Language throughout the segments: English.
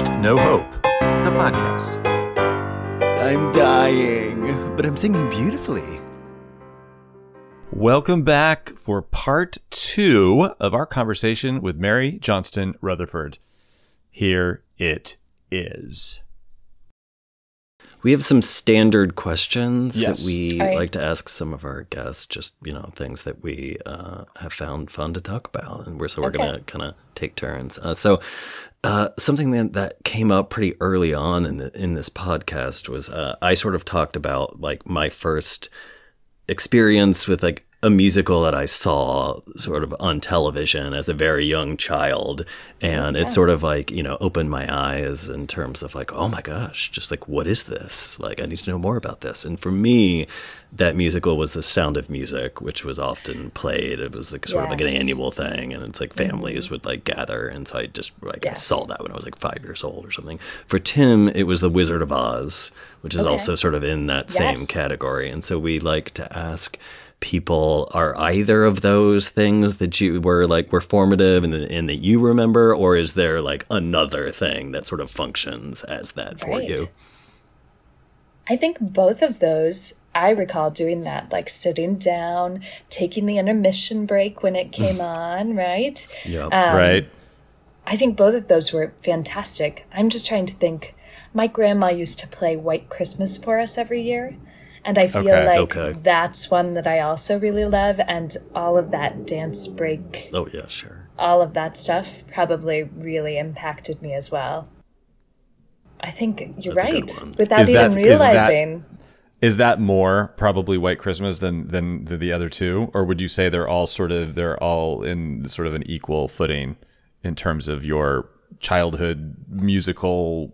watched No Hope, the podcast. I'm dying, but I'm singing beautifully. Welcome back for part two of our conversation with Mary Johnston Rutherford. Here it is. We have some standard questions Yes. that we All right. like to ask some of our guests, just, you know, things that we uh, have found fun to talk about. And we're, so we're Okay. going to kind of take turns. Uh, so, uh, something that, that came up pretty early on in, the, in this podcast was uh, I sort of talked about like my first experience with like a musical that I saw sort of on television as a very young child. And it sort of like, you know, opened my eyes in terms of like, oh my gosh, just like, what is this? Like, I need to know more about this. And for me, that musical was The Sound of Music, which was often played. It was like sort of like an annual thing. And it's like families mm-hmm. would like gather. And so I just like, I Yes. saw that when I was like five years old or something. For Tim, it was The Wizard of Oz, which is Okay. also sort of in that same category. And so we like to ask people are either of those things that you were like were formative and, and that you remember or is there like another thing that sort of functions as that for Right. you I think both of those, I recall doing that, like sitting down, taking the intermission break when it came on, right? yep Um, right? I think both of those were fantastic. I'm just trying to think. My grandma used to play White Christmas for us every year. And I feel Okay, like okay. that's one that I also really love. And all of that dance break, oh yeah sure all of that stuff probably really impacted me as well. I think you're That's right. Without Is even that- realizing. Is that more probably White Christmas than, than the, the other two? Or would you say they're all sort of they're all in sort of an equal footing in terms of your childhood musical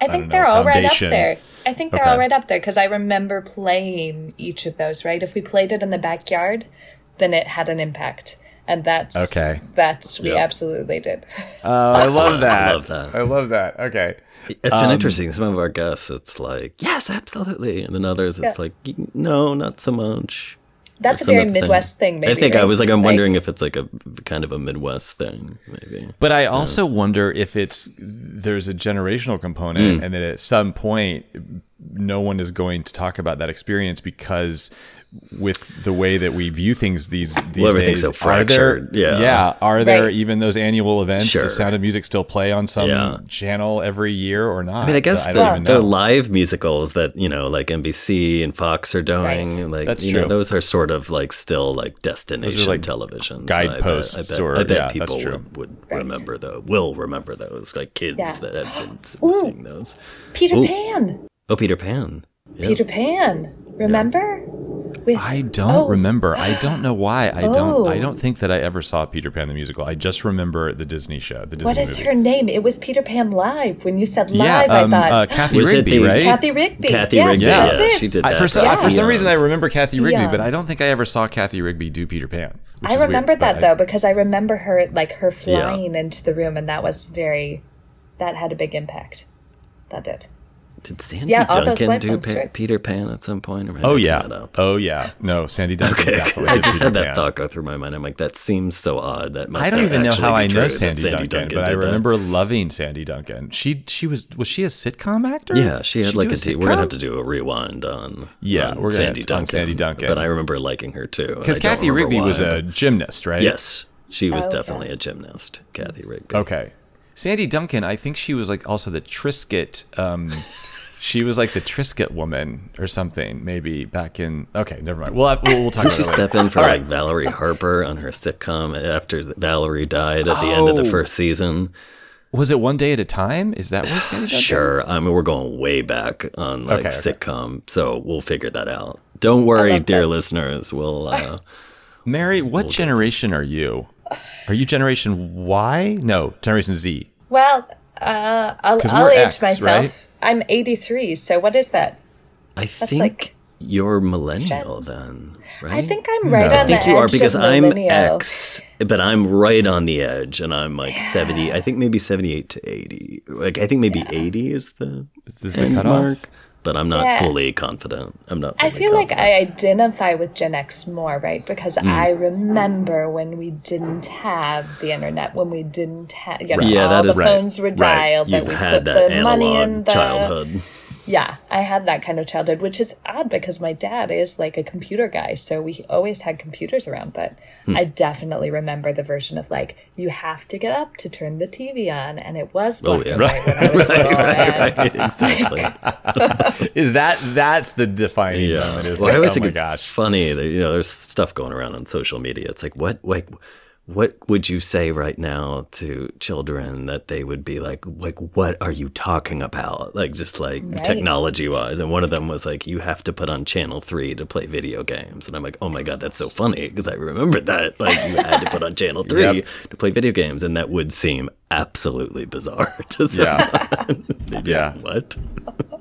I don't think know, they're all right up there. I think they're Okay. all right up there because I remember playing each of those. Right, if we played it in the backyard, then it had an impact, and that's Okay. That's we Yep. absolutely did. Oh, I love that. I love that. I love that. Okay. it's Um, been interesting some of our guests it's like yes absolutely and then others it's Yeah. like no not so much That's a very some of the Midwest thing. Maybe I think I was like I'm wondering if it's like a kind of a Midwest thing maybe But I also wonder if it's there's a generational component, Mm. and that at some point, no one is going to talk about that experience because with the way that we view things these these Well, days, so are there yeah. yeah are there Right. even those annual events? Sure. Does Sound of Music still play on some Yeah. channel every year or not? I mean, I guess I the, don't even the live musicals that you know, like NBC and Fox are doing, Right. like That's you know, true. those are sort of like still like destination like television guideposts I bet, I bet, or- I bet yeah, that's people true. would, would Right. remember those. Will remember those, like kids Yeah. that have been seeing those. Peter Ooh. Pan. Oh, Peter Pan. Yeah. Peter Pan. Remember? With I don't Oh. remember. I don't know why. I Oh. don't. I don't think that I ever saw Peter Pan the musical. I just remember the Disney show. The Disney what is movie. her name? It was Peter Pan live. When you said live, Yeah, um, I uh, thought Cathy Was Rigby, the- right? Cathy Rigby. Cathy yes, Rigby, That's yeah, it. she did I, that. for, some, back for some reason, I remember Cathy Rigby, but I don't think I ever saw Cathy Rigby do Peter Pan. I is weird, remember that I- though because I remember her like her flying into the room, and that was very. That had a big impact. That did. Did Sandy Yeah, Duncan do ones, Pe- right? Peter Pan at some point? Or am Oh yeah. Oh yeah. No, Sandy Duncan Okay, definitely. I just Peter had that Pan. thought go through my mind. I'm like, that seems so odd. That must I don't even know how I know that Sandy, Duncan, but I did that. remember loving Sandy Duncan. She she was was she a sitcom actor? Yeah, she had like do a. T- we're gonna have to do a rewind on. Yeah, on we're gonna- Sandy on Duncan. Sandy Duncan. But I remember liking her too. because Cathy remember Rigby was a gymnast, right? Yes, she was Okay. definitely a gymnast. Cathy Rigby. Okay. Sandy Duncan, I think she was like also the Triscuit. Um, she was like the Triscuit woman or something, maybe back in. Okay, never mind. We'll have, we'll, we'll talk Did she later. step in for All like right. Valerie Harper on her sitcom after Valerie died at the end of the Oh. first season? Was it one day at a time? Is that where Sandy Duncan? Sure. I mean, we're going way back on like Okay, okay. sitcom, so we'll figure that out. Don't worry, dear this. listeners. We'll. Uh, Mary, what generation are you? Are you Generation Y? No, Generation Z. Well, uh, I'll, 'Cause I'll age X, myself. right? I'm 83, so what is that? I think like- you're millennial then, right? I think I'm right No. on I think you are because I'm millennial. X, but I'm right on the edge, and I'm like seventy. I think maybe seventy-eight to eighty. Like I think maybe eighty is the Is this the cutoff? mark. But I'm not Yeah. fully confident. I'm not. I feel like. I identify with Gen X more, right? Because Hmm. I remember when we didn't have the internet, when we didn't have, you know, Yeah, all that the is right. phones were Right. dialed, that You've we had put that the money in the childhood. Yeah, I had that kind of childhood, which is odd because my dad is like a computer guy, so we always had computers around. But Hmm. I definitely remember the version of like you have to get up to turn the TV on, and it was Oh, black yeah. and white when I was little. and- right, exactly. Is that that's the defining Yeah. moment? Is Well, like, I always oh think my it's gosh. funny that you know there's stuff going around on social media. It's like what like what would you say right now to children that they would be like like what are you talking about? Like just like Right. technology wise. And one of them was like you have to put on channel 3 to play video games. And I'm like, "Oh my god, that's so funny because I remembered that like you had to put on channel 3 Yep. to play video games and that would seem absolutely bizarre to someone. Yeah. They'd Yeah. like, what?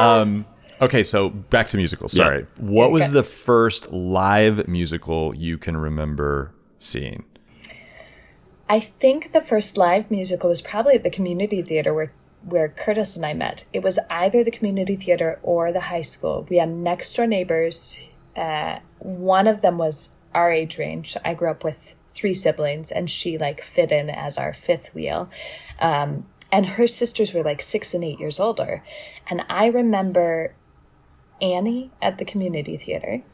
Um, um, okay, so back to musicals. Sorry. What was Okay. the first live musical you can remember seeing? I think the first live musical was probably at the community theater where where Curtis and I met. It was either the community theater or the high school. We had next door neighbors. Uh, one of them was our age range. I grew up with three siblings, and she like fit in as our fifth wheel. Um, and her sisters were like six and eight years older. And I remember Annie at the community theater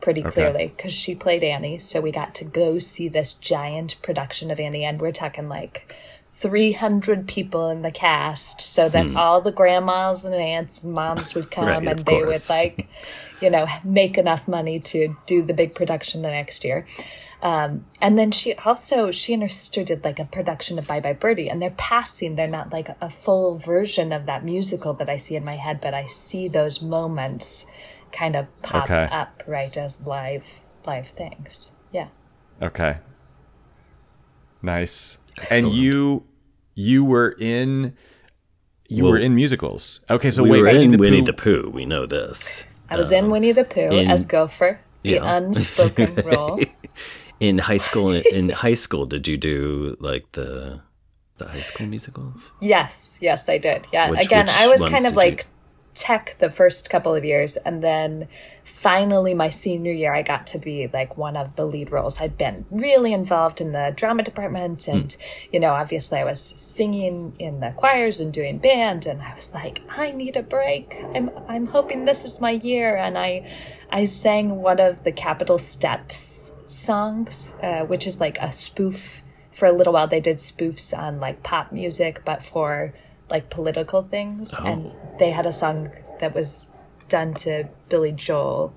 pretty clearly because she played Annie. So we got to go see this giant production of Annie, and we're talking like 300 people in the cast, so that all the grandmas and aunts and moms would come Right, and they course. would like, you know, make enough money to do the big production the next year. Um, and then she also she and her sister did like a production of Bye Bye Birdie, and they're passing. They're not like a full version of that musical that I see in my head, but I see those moments kind of pop Okay. up right as live live things. Yeah. Okay. Nice. And you you were in you Well, were in musicals. Okay, so we wait, were in the Winnie Pooh- the Pooh. We know this. I was in Winnie the Pooh Um, in- as Gopher, the Yeah. unspoken role. In high school, in high school, did you do like the the high school musicals? Yes, yes, I did. Yeah. Which- Again, which I was kind of like you- tech the first couple of years, and then finally my senior year, I got to be like one of the lead roles. I'd been really involved in the drama department, Hmm. and you know, obviously, I was singing in the choirs and doing band, and I was like, I need a break. I'm I'm hoping this is my year, and I I sang one of the Capitol Steps songs, uh, which is like a spoof. For a little while, they did spoofs on like pop music, but for like political things. And they had a song that was done to Billy Joel,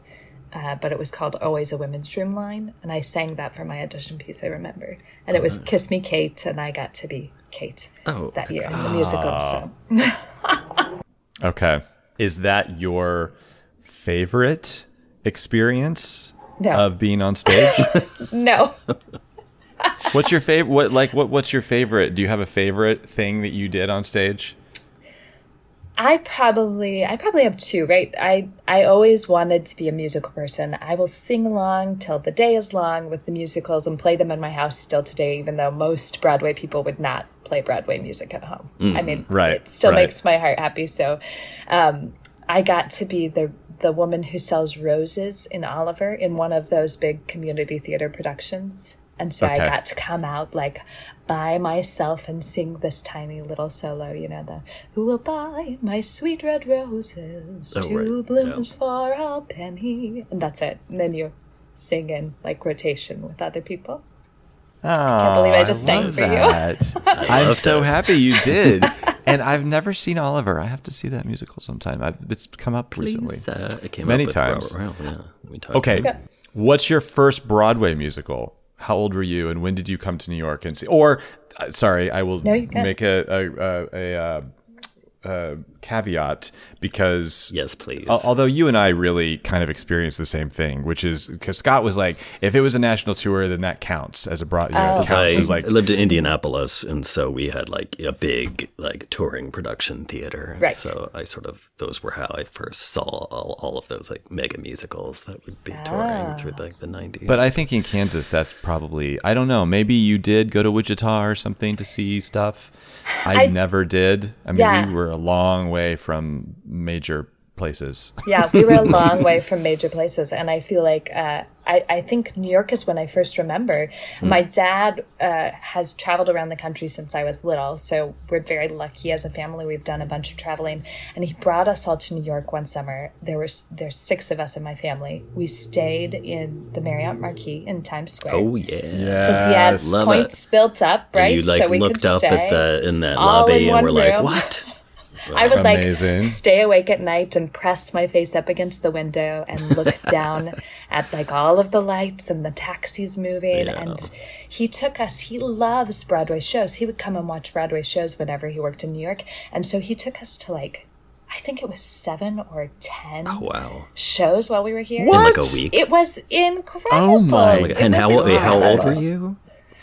uh, but it was called Always a Women's Room Line. And I sang that for my audition piece, I remember. And it was Kiss Me Kate, and I got to be Kate Oh, that year in the musical. So Okay. Is that your favorite experience No. of being on stage? no. what's your favorite what like what what's your favorite? Do you have a favorite thing that you did on stage? I probably I probably have two, right? I I always wanted to be a musical person. I will sing along till the day is long with the musicals and play them in my house still today, even though most Broadway people would not play Broadway music at home. I mean, Right, it still right. makes my heart happy. So um, I got to be the the woman who sells roses in Oliver in one of those big community theater productions. And so I got to come out like by myself and sing this tiny little solo, you know, the Who will buy my sweet red roses? Oh, two right, blooms for a penny. And that's it. And then you sing in like rotation with other people. Oh, I can't believe I just sang love for you. that. I'm so it. happy you did. and I've never seen Oliver. I have to see that musical sometime. I've, it's come up recently. Uh, it came Many up with times. Robert Rowell, yeah, we Okay. about. What's your first Broadway musical? How old were you, and when did you come to New York and see? Or, uh, sorry, I will No, make a a, a, a, uh uh caveat because Yes, please. Al- Although you and I really kind of experienced the same thing, which is because Scott was like, if it was a national tour, then that counts as a broad. You know, oh. it I counts as like lived in Indianapolis, and so we had like a big like touring production theater. Right. So I sort of those were how I first saw all, all of those like mega musicals that would be touring ah. through like the nineties. But I think in Kansas, that's probably I don't know. Maybe you did go to Wichita or something to see stuff. I, I- never did. I mean, Yeah. we were a long way from major places. yeah, we were a long way from major places, and I feel like uh, I I think New York is when I first remember. My dad uh, has traveled around the country since I was little, so we're very lucky as a family. We've done a bunch of traveling, and he brought us all to New York one summer. There was there's six of us in my family. We stayed in the Marriott Marquis in Times Square. Oh yeah. because he had love points built up, right? And you like so we looked could up stay. at the in that all lobby in and one were like, "What?" I would Amazing. like stay awake at night and press my face up against the window and look down at like all of the lights and the taxis moving. Yeah. And he took us, he loves Broadway shows. He would come and watch Broadway shows whenever he worked in New York. And so he took us to like, I think it was seven or 10 Wow. shows while we were here. In like a What? week. It was incredible. Oh my Oh God. It And how old, how old were you?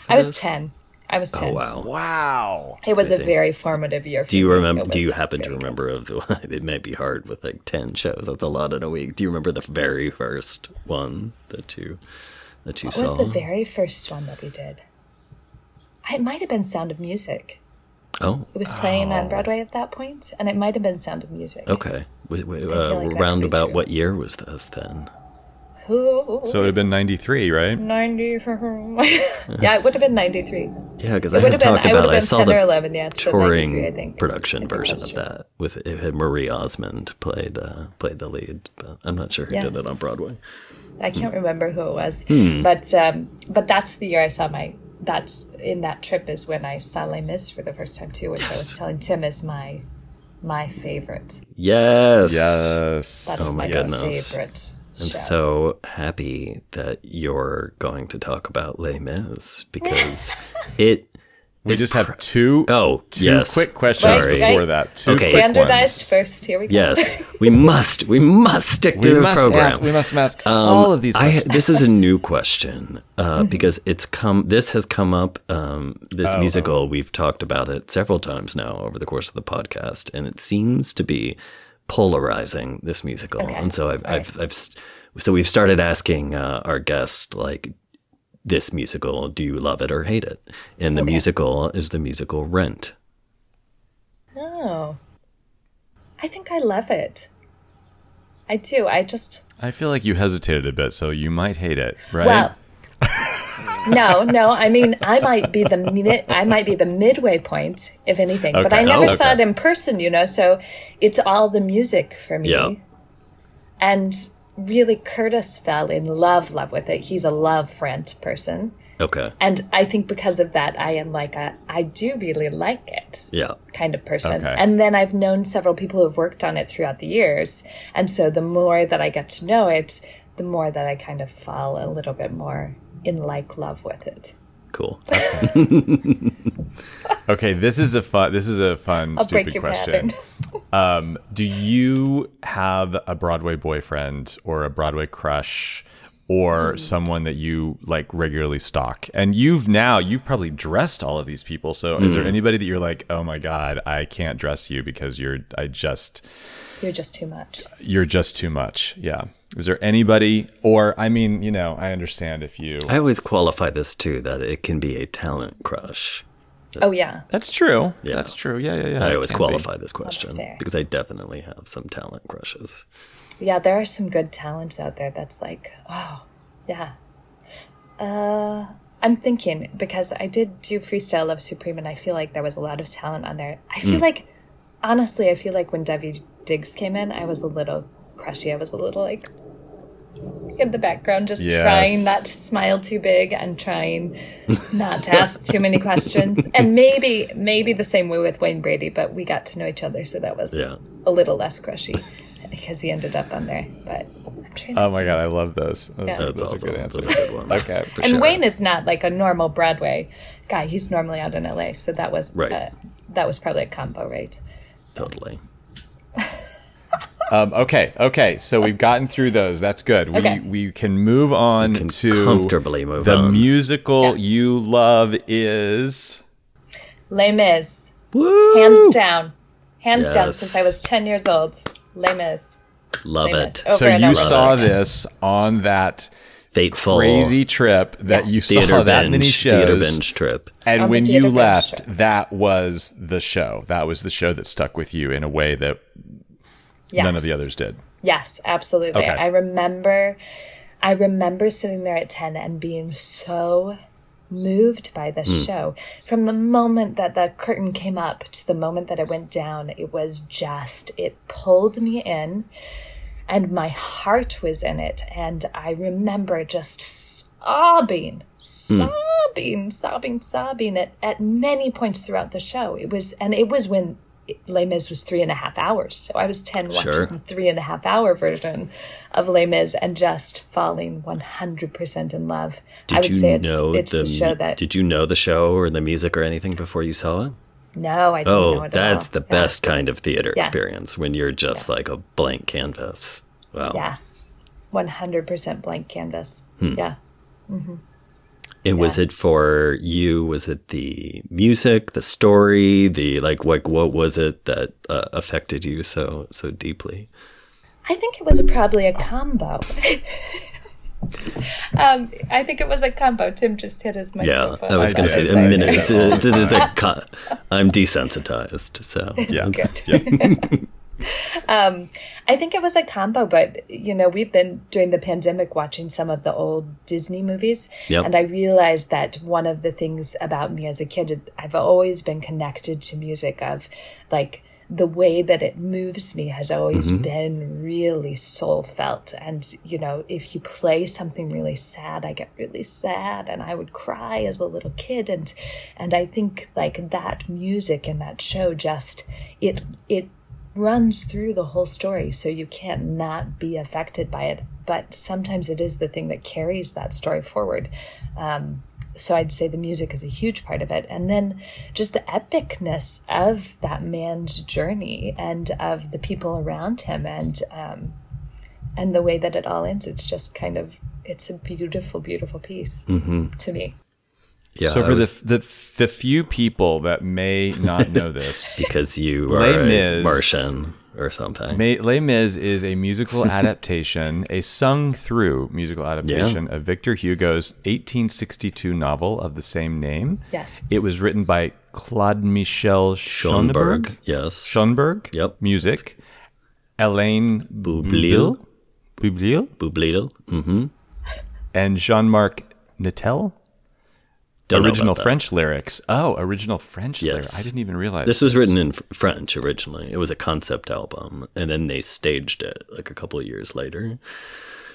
I was this? 10. I was 10. Oh wow. Wow. It was a very formative year for Do you me. remember? Do you happen to very good. remember of the? It might be hard with like ten shows. That's a lot in a week. Do you remember the very first one that you that you What saw? was the very first one that we did? It might have been Sound of Music. oh, It was playing on Broadway at that point, and it might have been Sound of Music. okay. Was, was, uh, like that round about true. what year was this then? Who? So it would have been 93, right? 90. yeah, it would have been 93. Yeah, because I had have been, talked I about. I saw 10 the or 11, yeah. So touring I think. production I think version of that with it had Marie Osmond played uh, played the lead, but I'm not sure who Yeah. did it on Broadway. I can't remember who it was, Hmm. but um, but that's the year I saw my. That's in that trip is when I saw Les Mis for the first time too, which I was telling Tim is my my favorite. Yes. Yes. That is Oh my my, goodness. favorite. I'm show. so happy that you're going to talk about Les Mis because it. We just have two, Oh, two yes. quick questions Sorry. before that. Two Okay. standardized first. Here we go. Yes, we must. We must stick to We the must program. ask. We must ask all of these. I this is a new question uh, because it's come. This has come up. Um, this musical we've talked about it several times now over the course of the podcast, and it seems to be polarizing. This musical, Okay. and so I've, I've, I've, s- so we've started asking uh, our guests like. This musical, do you love it or hate it? And the musical is the musical Rent. Oh, I think I love it. I do. I just I feel like you hesitated a bit, so you might hate it, right? well. No, no. I mean, I might be the mid, I might be the midway point, if anything. But I never Oh, saw it in person, you know. So it's all the music for me. Yeah. And really, Curtis fell in love, love with it. He's a love rent person, Okay. and I think because of that, I am like a I do really like it. Yeah. kind of person. Okay. And then I've known several people who've worked on it throughout the years. And so the more that I get to know it, the more that I kind of fall a little bit more in like love with it. Cool. okay, this is a fun. This is a fun, I'll stupid question. pattern. Um, do you have a Broadway boyfriend or a Broadway crush or hmm. someone that you like regularly stalk? And you've now you've probably dressed all of these people. So is there hmm. anybody that you're like, "Oh my god, I can't dress you because you're I just You're just too much. you're just too much." Yeah. Is there anybody or I mean, you know, I understand if you I always qualify this too that it can be a talent crush. Oh, yeah. That's true. Yeah. That's true. Yeah, yeah, yeah. I always can be. qualify this question because I definitely have some talent crushes. Yeah, there are some good talents out there that's like, oh, yeah. Uh, I'm thinking because I did do Freestyle Love Supreme and I feel like there was a lot of talent on there. I feel like, honestly, I feel like when Daveed Diggs came in, I was a little crushy. I was a little like in the background, just Yes. trying not to smile too big and trying not to ask too many questions. And maybe, maybe the same way with Wayne Brady, but we got to know each other, so that was Yeah. a little less crushy because he ended up on there. But I'm trying Oh my god, I love those. Those, Yeah. are, That's those awesome. are good answers. Those are good ones. Okay. For and sure. Wayne is not like a normal Broadway guy. He's normally out in LA, so that was Right. uh, that was probably a combo, right? Totally. Um, okay, okay. So we've gotten through those. That's good. Okay. We we can move on can to comfortably move the on. musical Yeah. you love is Les Mis, Woo! hands down, hands down. Since I was ten years old, Les Mis. Love Les Mis. it. Over so you over. saw it. this on that fateful crazy trip that Yes. you theater saw that binge, many theater binge trip. And On when you left, trip. that was the show. That was the show that stuck with you in a way that none of the others did. Yes, absolutely. Okay. I remember I remember sitting there at 10 and being so moved by this hmm. show. From the moment that the curtain came up to the moment that it went down, it was just it pulled me in and my heart was in it and I remember just sobbing, hmm. sobbing, sobbing, sobbing at, at many points throughout the show. It was and it was when Les Mis was three and a half hours. So I was 10 watching Sure. the three and a half hour version of Les Mis and just falling 100% in love. Did I would you say it's, know it's the, mu- show that. Did you know the show or the music or anything before you saw it? no, I didn't know Oh, that's all. the Yeah. best kind of theater Yeah. experience when you're just like a blank canvas. Wow. Yeah. 100% blank canvas. Hmm. Yeah. And was Yeah. it for you? Was it the music, the story, the like? What what was it that uh, affected you so so deeply? I think it was probably a combo. um, I think it was a combo. Tim just hit his microphone. Yeah. I was going to say a minute. did. It's a, it's it's a co- I'm desensitized, so Yeah. good. um, I think it was a combo, but you know, we've been during the pandemic watching some of the old Disney movies, Yep. and I realized that one of the things about me as a kid, I've always been connected to music. Of like the way that it moves me has always been really soul felt, and you know, if you play something really sad, I get really sad, and I would cry as a little kid, and and I think like that music in that show just it it runs through the whole story so you can't not be affected by it. But sometimes it is the thing that carries that story forward. Um, so i'd say the music is a huge part of it. And then just the epicness of that man's journey and of the people around him and um, and the way that it all ends it's just kind of it's a beautiful beautiful piece to me yeah. so for was- the, the the few people that may not know this, because you Les are a Mis- Martian or something. Ma- Les Mis is a musical adaptation, a sung-through musical adaptation of Victor Hugo's 1862 novel of the same name. Yes. It was written by Claude Michel Schoenberg. Schoenberg, yes. Schoenberg. Yep. Music. Alain Boublil. Boublil. Boublil. Mm-hmm. And Jean-Marc Natel. Don't know original that. French lyrics. Oh, original French Yes. lyrics. I didn't even realize This was written in French originally. It was a concept album, and then they staged it like a couple of years later.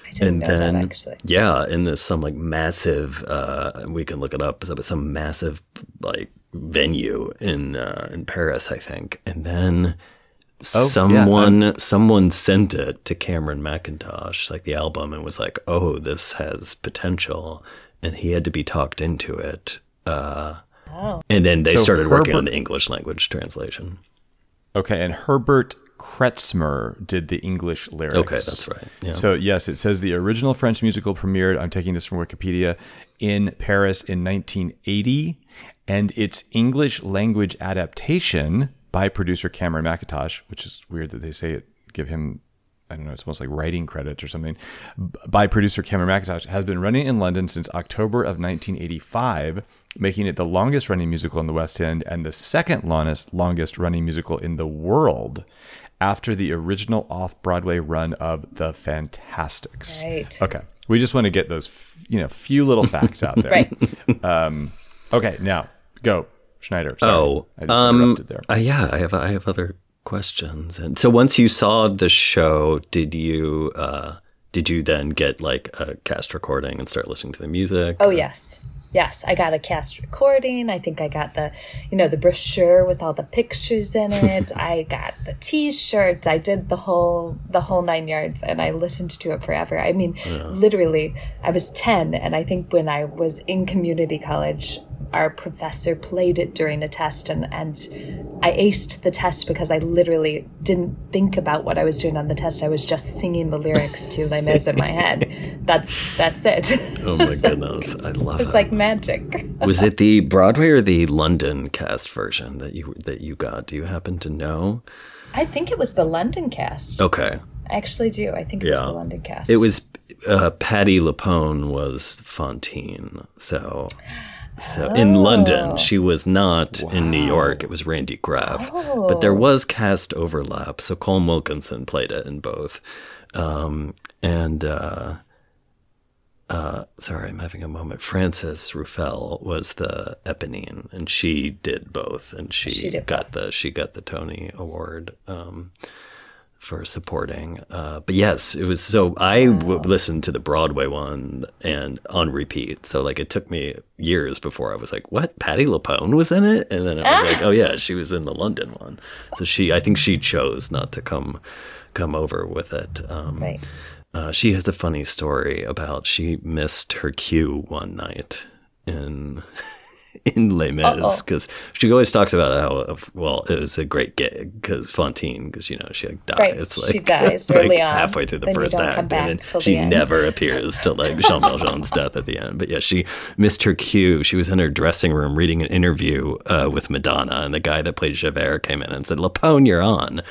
i didn't and know then that actually yeah in this some like massive uh we can look it up but some massive like venue in uh in paris i think and then Oh, yeah, someone someone sent it to cameron mackintosh like the album and was like oh this has potential and he had to be talked into it uh and then they So started working on the english language translation Okay, and Herbert Kretzmer did the English lyrics. Okay, that's right. Yeah. So yes, it says the original French musical premiered. I'm taking this from Wikipedia in Paris in 1980, and its English language adaptation by producer Cameron Mackintosh, which is weird that they say it. Give him. I don't know, it's almost like writing credits or something, by producer Cameron Mackintosh, has been running in London since October of 1985, making it the longest running musical in the West End and the second longest, longest running musical in the world after the original off Broadway run of The Fantasticks. Right. Okay. We just want to get those, you know, few little facts out there. right Okay. Now, go, Schneider. Sorry, Oh, I just um, interrupted there. uh, yeah, I have I have other questions. And so once you saw the show, did you uh, did you then get like a cast recording and start listening to the music? Oh yes. Yes, I got a cast recording. I think I got the, you know, the brochure with all the pictures in it. I got the t-shirts. I did the whole the whole 9 yards and I listened to it forever. I mean, literally, I was 10 and I think when I was in community college, our professor played it during a test and and I aced the test because I literally didn't think about what I was doing on the test. I was just singing the lyrics to Les Mis in my head. That's that's it. Oh my goodness, I love It's it. Was like magic. Was it the Broadway or the London cast version that you that you got? Do you happen to know? I think it was the London cast. Okay, I actually do. I think it was Yeah. the London cast. It was uh, Patti LuPone was Fantine. So so in Oh. London, she was not in New York. It was Randy Graff. But there Oh. was cast overlap. So Colm Wilkinson played it in both. Um, and uh, uh, sorry, I'm having a moment. Frances Ruffelle was the Eponine, and she did both, and she, She got the she got the Tony Award. Um, for supporting. Uh, but yes, it was so I w- listened to the Broadway one and on repeat. So like it took me years before I was like, "What? Patti LuPone was in it?" And then I was like, "Oh yeah, she was in the London one." So she, I think she chose not to come come over with it. Um, right. uh, she has a funny story about she missed her cue one night in in Les Mis because she always talks about how well it was a great gig because Fantine because you know she like dies Right, like she dies like, early on, halfway through the then first act and then she never appears till like Jean Valjean's death at the end. But yeah she missed her cue. She was in her dressing room reading an interview uh, with Madonna and the guy that played Javert came in and said LuPone you're on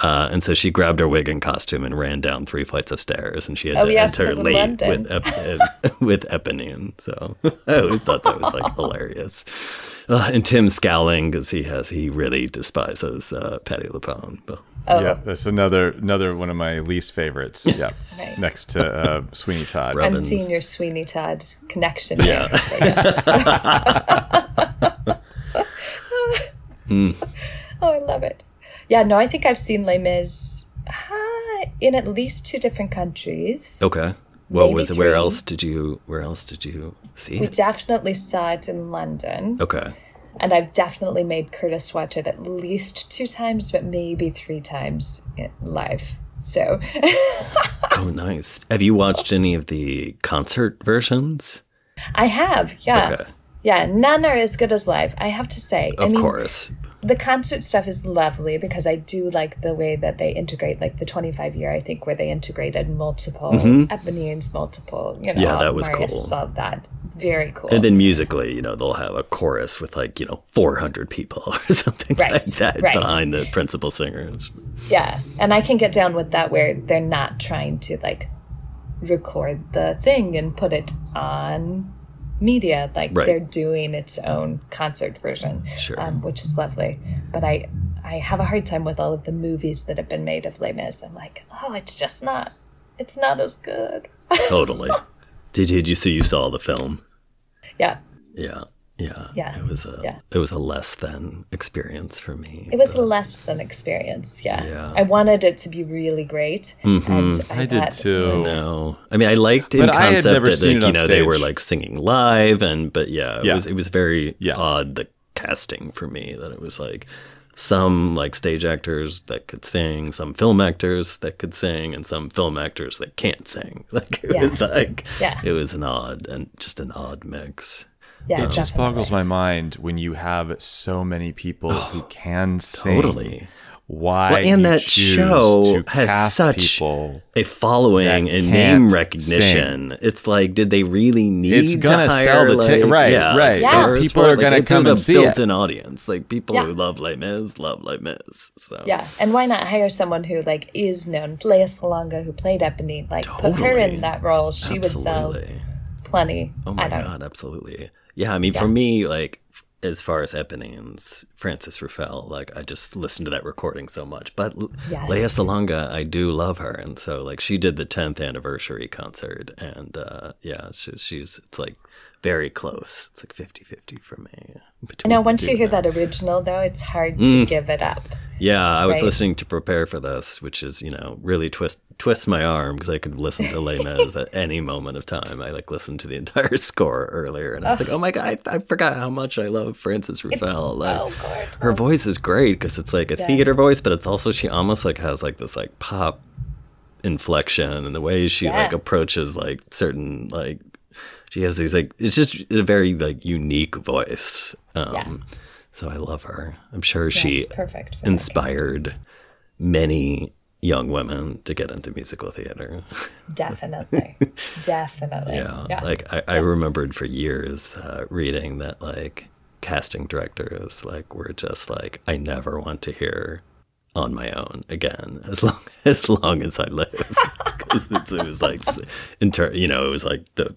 uh, and so she grabbed her wig and costume and ran down three flights of stairs and she had Oh, to yes, enter because late with Ep- with Eponine. So I always thought that was like hilarious. Uh, and Tim scowling because he has he really despises uh, Patti LuPone. But Oh, Yeah, that's another another one of my least favorites. Yeah, Right. next to uh, Sweeney Todd. Right. I'm seeing your Sweeney Todd connection. Yeah. There. So. Hmm. Oh, I love it. Yeah, no, I think I've seen Les Mis uh, in at least two different countries. okay, what was it? Where else did you Where else did you see We it? definitely saw it in London, Okay, and I've definitely made Curtis watch it at least two times, but maybe three times live. So, oh nice. Have you watched any of the concert versions? I have, yeah. Okay, Yeah, none are as good as live, I have to say. of I mean, course. The concert stuff is lovely because I do like the way that they integrate, like the 25 year, I think, where they integrated multiple Eponines, multiple, you know, Mm-hmm. Yeah, that was cool. saw that. Very cool. And then musically, you know, they'll have a chorus with like, you know, 400 people or something like that right. behind the principal singers. yeah. And I can get down with that where they're not trying to like record the thing and put it on media. Like Right. they're doing its own concert version, Sure. um, which is lovely. But I, I have a hard time with all of the movies that have been made of Les Mis. I'm like, oh, it's just not, it's not as good. Totally. did, did you see you saw the film? Yeah. Yeah. Yeah. Yeah, It was a yeah. it was a less than experience for me. It was less than experience, yeah. Yeah. I wanted it to be really great, and mm-hmm. I, I did thought- too. No, I mean I liked in But I had concept never that seen like, you on know they were like singing live and but yeah it Yeah. was it was very Yeah. odd the casting for me that it was like some like stage actors that could sing, some film actors that could sing, and some film actors that can't sing. Like it Yeah. was like Yeah. it was an odd and just an odd mix. Yeah, It just definitely. boggles my mind when you have so many people who can sing. Totally. Why? Well, and you that show has such a following and name recognition. It's like, did they really need It's gonna to hire, sell the like, ticket- right, yeah, right. stars People for are? Like, gonna it- come there's and a see it. built-in audience. Like people Yeah. who love Les Mis love Les Mis. So Yeah, and why not hire someone who like is known, Lea Salonga, who played Eponine, like put her in that role. She would sell plenty. Oh my I don't. god, absolutely. Yeah, I mean, for me, like as far as Eponines, Frances Ruffelle, like I just listened to that recording so much. But Yes. Lea Salonga, I do love her, and so like she did the 10th anniversary concert, and uh, yeah, she's, she's it's like very close. It's like 50-50 for me. between Now, the once you hear that original, though, it's hard Mm. to give it up. Yeah, I was Right. listening to prepare for this, which is you know really twist twist my arm because I could listen to Les Mis at any moment of time. I like listened to the entire score earlier, and I was like, oh my god, I, I forgot how much I love Frances Ruffelle. so like gorgeous. her voice is great because it's like a theater voice, but it's also she almost like has like this like pop inflection and the way she like approaches like certain like she has these like it's just a very like unique voice. Um, Yeah. So I love her. I'm sure Yeah, she perfect. Inspired many young women to get into musical theater. Definitely, definitely. yeah. yeah. Like I, I remembered for years uh, reading that like casting directors like were just like, I never want to hear on my own again as long as long as I live because it was like in inter, you know it was like the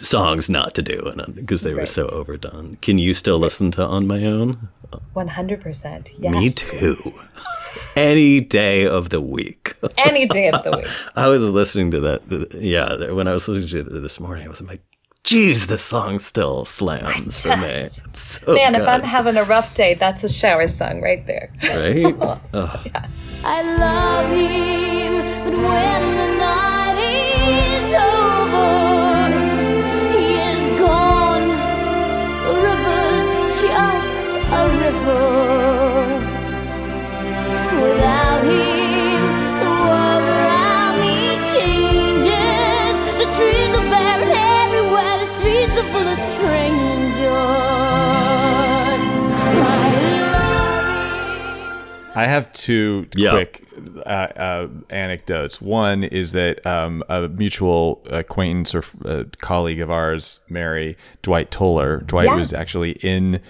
songs not to do because uh, they were so overdone. Can you still listen to On My Own? 100%. Yes. Me too. Any day of the week. Any day of the week. I was listening to that. Yeah, when I was listening to it this morning, I was like, "Geez, this song still slams for me." So Man, good, if I'm having a rough day, that's a shower song right there. right? I love him, but when I have two Yeah. quick uh, uh, anecdotes. One is that um, a mutual acquaintance or uh, colleague of ours, Mary Dwight Toller. Dwight Yeah. was actually in.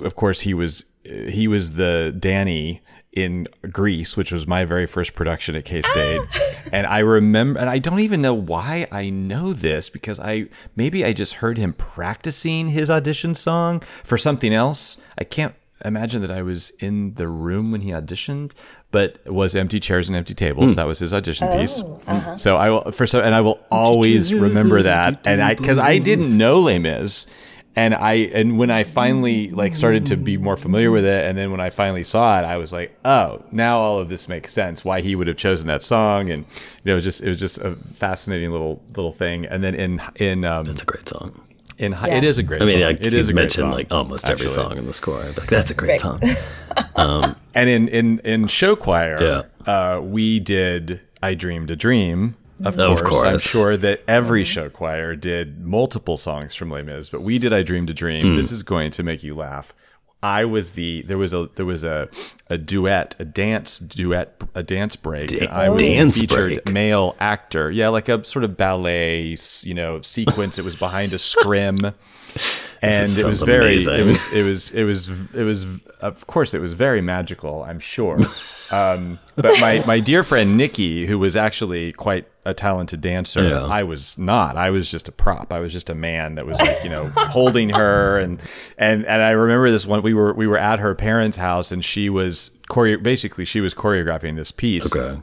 Of course, he was he was the Danny in Grease, which was my very first production at K State. and I remember, and I don't even know why I know this because I maybe I just heard him practicing his audition song for something else. I can't imagine that I was in the room when he auditioned, but it was empty chairs and empty tables. That was his audition piece. So I will for so, and I will always remember that. And I because I didn't know Les Mis. And I and when I finally like started to be more familiar with it, and then when I finally saw it, I was like, oh, now all of this makes sense. Why he would have chosen that song, and you know, it was just it was just a fascinating little little thing. And then in in um, It's a great song. In hi- Yeah. it is a great. I mean, song. I it could is a great mention song, like almost every actually. song in the score. I'd be like, That's a great Right. song. And in in in show choir, Yeah. uh, we did "I Dreamed a Dream." Of Of course, I'm sure that every show choir did multiple songs from Les Mis, but we did "I Dreamed a Dream." Hmm. This is going to make you laugh. I was the there was a there was a a duet, a dance duet, a dance break. and I was dance the featured break. male actor. Yeah, like a sort of ballet, you know, sequence. it was behind a scrim. And it was very, amazing. it was, it was, it was, it was, of course, it was very magical, I'm sure. Um, but my, my dear friend Nikki, who was actually quite a talented dancer, Yeah. I was not. I was just a prop. I was just a man that was like, you know, holding her. And, and, and I remember this one, we were, we were at her parents' house and she was choreo- basically she was choreographing this piece Okay.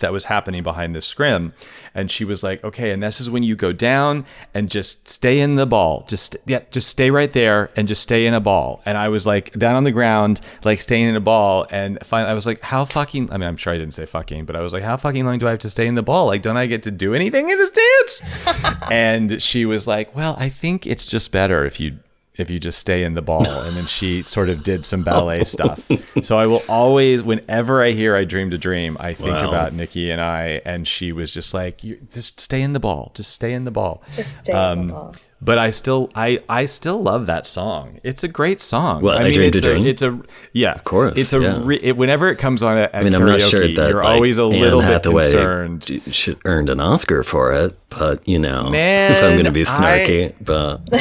That was happening behind this scrim. And she was like okay and this is when you go down and just stay in the ball. Just yeah just stay right there and just stay in a ball. And i was like down on the ground like staying in a ball. And finally i was like how fucking i mean i'm sure i didn't say fucking but i was like how fucking long do i have to stay in the ball? Like don't i get to do anything in this dance? And she was like well i think it's just better if you if you just stay in the ball. And then she sort of did some ballet stuff. So i will always whenever i hear i dreamed a dream i think Wow. about nikki and i. And she was just like you just stay in the ball. Just stay in the ball. Just stay Um, in the ball. But I still, I, I still love that song. It's a great song. What, I I mean, it's a it's a, yeah, of course, It's a, yeah. re, it, whenever it comes on at, at I mean, karaoke, I'm not sure that you're like, always a Anne little bit Hathaway concerned. d- should earned an Oscar for it, but you know, Man, if I'm going to be I- snarky, but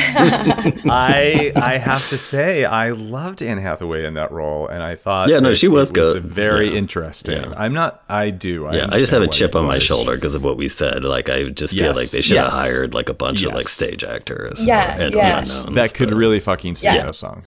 I, I have to say, I loved Anne Hathaway in that role, and I thought, Yeah, no, she was good. very Yeah. interesting. Yeah. I'm not, I do. I yeah, I just have a chip on my shoulder because of what we said. Like, I just feel like they should have hired like a bunch of like stage actors, Yeah, or, and yeah. unknowns, That could really fucking sing Yeah. a song.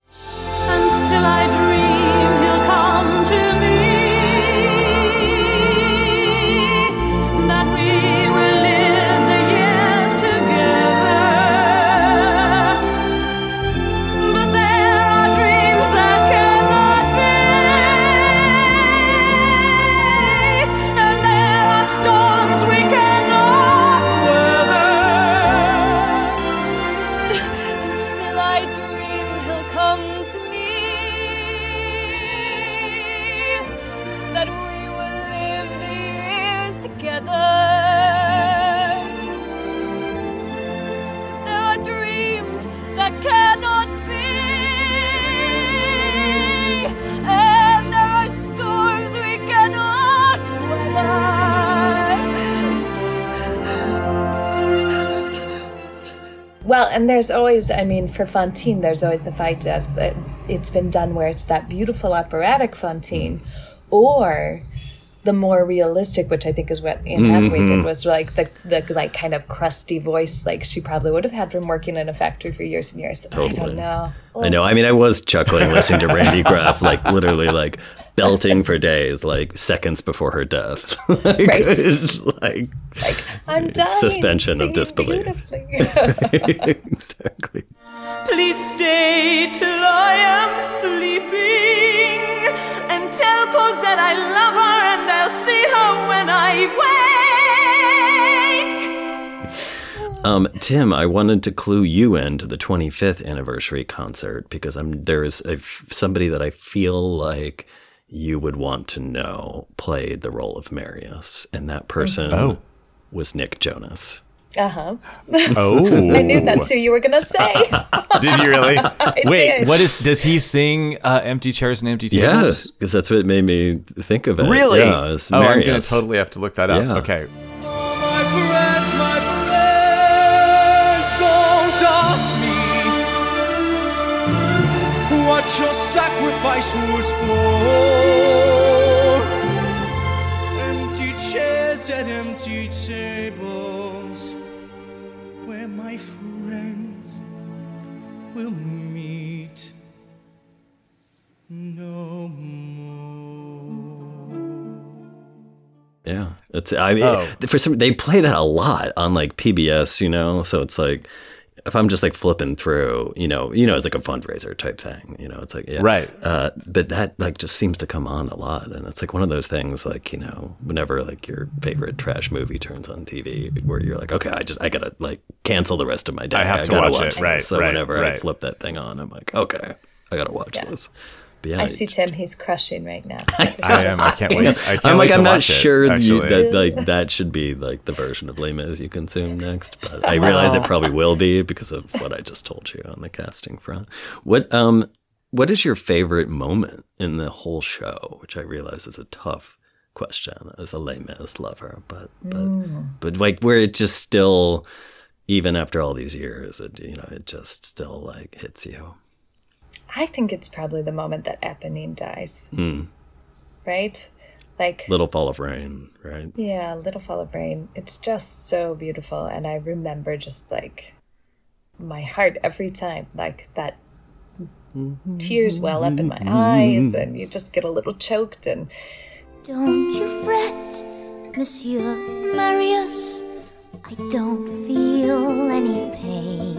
And there's always, I mean, for Fantine, there's always the fight of that it's been done where it's that beautiful operatic Fantine, or the more realistic, which I think is what Anne Hathaway Mm-hmm. did, was like the the like kind of crusty voice, like she probably would have had from working in a factory for years and years. I don't know. I know. I mean, I was chuckling listening to Randy Graff, like literally, like belting for days, like seconds before her death. like, Right. It's like Like I'm dying. Suspension of disbelief. exactly. Please stay till I am sleeping and tell Cosette I love her and I'll see her when I wake. Um, Tim, I wanted to clue you in to the 25th anniversary concert because I'm there's a, somebody that I feel like you would want to know played the role of Marius, and that person Oh. was Nick Jonas. uh huh. Oh, I knew that's who you were gonna say. Did you really? Wait, did. what is? Does he sing uh, "Empty Chairs and Empty Tables"? Yes, because that's what made me think of it. Really? Yeah, it's oh, I'm gonna totally have to look that up. Yeah. Okay. What your sacrifice was for. Empty chairs and empty tables, where my friends will meet no more. Yeah, it's I mean Oh. for some they play that a lot on like PBS, you know. So it's like if I'm just like flipping through, you know, you know, it's like a fundraiser type thing, you know. It's like yeah, Right. Uh, but that like just seems to come on a lot, and it's like one of those things like you know, whenever like your favorite trash movie turns on TV, where you're like, okay, I just I gotta like cancel the rest of my day. I have to gotta watch it. Right, this. So right, whenever I flip that thing on, I'm like, okay, I gotta watch Yeah. this. But yeah, I see Tim. He's crushing right now. I am. I can't wait. I can't I'm like, to I'm not watch it, sure that, you, that like that should be like the version of Les Mis you consume next, but I realize it probably will be because of what I just told you on the casting front. What um, what is your favorite moment in the whole show? Which I realize is a tough question as a Les Mis lover, but but but like where it just still, even after all these years, it you know it just still like hits you. I think it's probably the moment that Eponine dies. Hmm. Right? Like, Little Fall of Rain, right? yeah, Little Fall of Rain. It's just so beautiful. And I remember just like my heart every time, like that tears well up in my eyes, and you just get a little choked. And Don't you fret, Monsieur Marius. I don't feel any pain.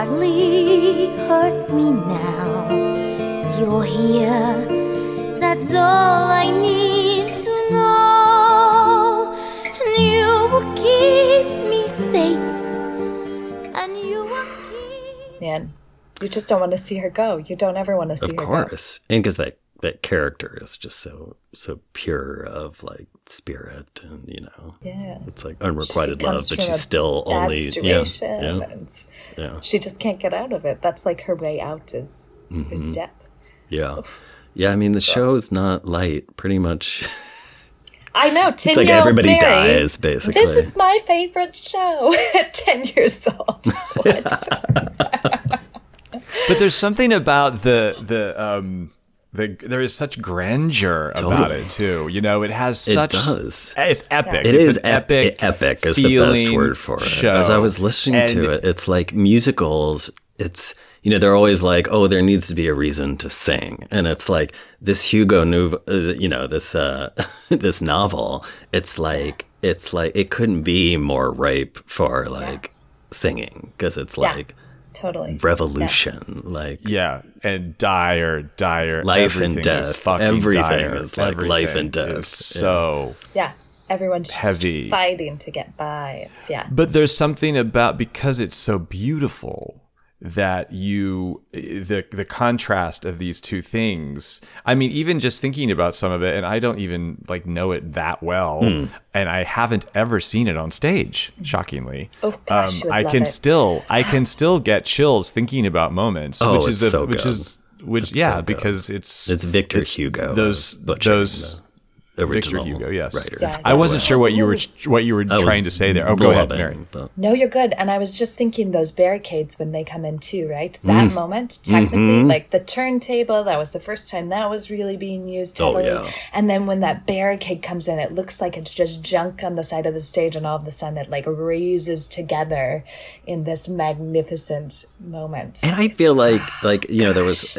Hardly hurt me now. You're here, that's all I need to know. And you will keep me safe, and you will keep. man, you just don't want to see her go. You don't ever want to see of her go. Of course and because that that character is just so so pure of like spirit and you know Yeah. it's like unrequited love but she's still only yeah yeah and yeah she just can't get out of it. That's like her way out is Mm-hmm. is death. yeah yeah i mean the show is not light pretty much I know. Ten it's like everybody Mary, dies basically This is my favorite show at ten years old. What? But there's something about the the um the there is such grandeur about it too. You know, it has such. It such does. It's epic. It it's is an ep- epic. Epic is the best word for it. Show. As I was listening And to it, it's like musicals. It's you know they're always like, oh, there needs to be a reason to sing, and it's like this Hugo Nouveau, uh, you know, this uh, this novel. It's like it's like it couldn't be more ripe for like singing because it's Yeah. Like totally. revolution, like Yeah, and dire, dire. Life and everything is death. fucking Everything dire. is like life and death. is So. Yeah. Everyone's just Heavy. fighting to get by. It's yeah. But there's something about because it's so beautiful that you the the contrast of these two things. I mean, even just thinking about some of it, and I don't even like know it that well, Hmm. and I haven't ever seen it on stage. Shockingly, Oh, gosh, you would I can it. still I can still get chills thinking about moments, Oh, which is it's a, so which good. is which It's yeah so because it's It's Victor Hugo those those original Hugo, yes. writer. Yeah. I wasn't sure what you were what you were I was trying to say there. Oh, go ahead, blubbing, Mary. but- No, you're good. And I was just thinking those barricades when they come in too, right? That Mm. moment, technically, Mm-hmm. like the turntable, that was the first time that was really being used Oh, heavily. yeah. And then when that barricade comes in, it looks like it's just junk on the side of the stage, and all of a sudden it like raises together in this magnificent moment. And I feel like like you know there was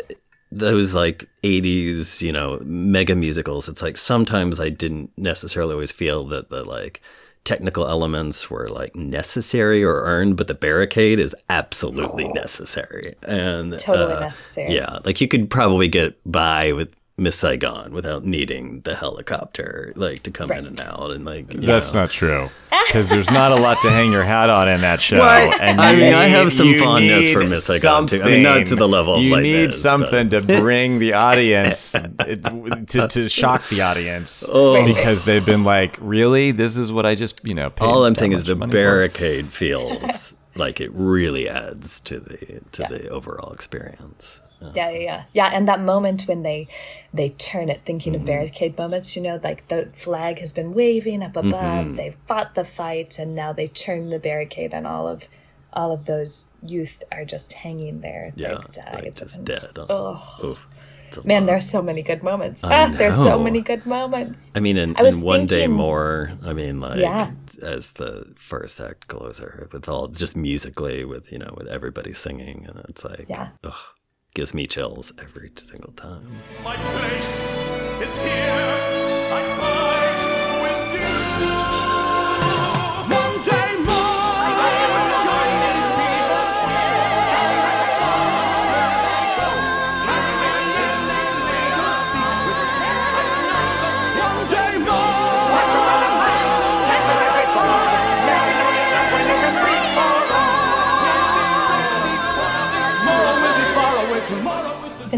those like 80s, you know, mega musicals. It's like sometimes I didn't necessarily always feel that the like technical elements were like necessary or earned, but the barricade is absolutely necessary. And Totally uh, necessary. Yeah, like you could probably get by with Miss Saigon without needing the helicopter like to come in and out and like That's know. not true. Because there's not a lot to hang your hat on in that show. What? And I you mean, I have some fondness for Miss Saigon, too. I mean, not to the level of You like need this, something to bring the audience to, to shock the audience Oh. because they've been like, really, this is what I just you know. Paid All I'm saying is the money for?" barricade feels like it really adds to the to Yeah. the overall experience. Yeah, yeah, yeah, yeah. And that moment when they they turn it, thinking Mm-hmm. of barricade moments, you know, like the flag has been waving up above. Mm-hmm. They've fought the fight, and now they turn the barricade, and all of all of those youth are just hanging there. Yeah, They've died. like just and- dead. Oh Oof, man, there's so many good moments. I Ah, there's so many good moments. I mean, in, I one day more. I mean, like Yeah. as the first act closer, with all just musically, with you know, with everybody singing, and it's like, Yeah. ugh, gives me chills every single time. My place is here.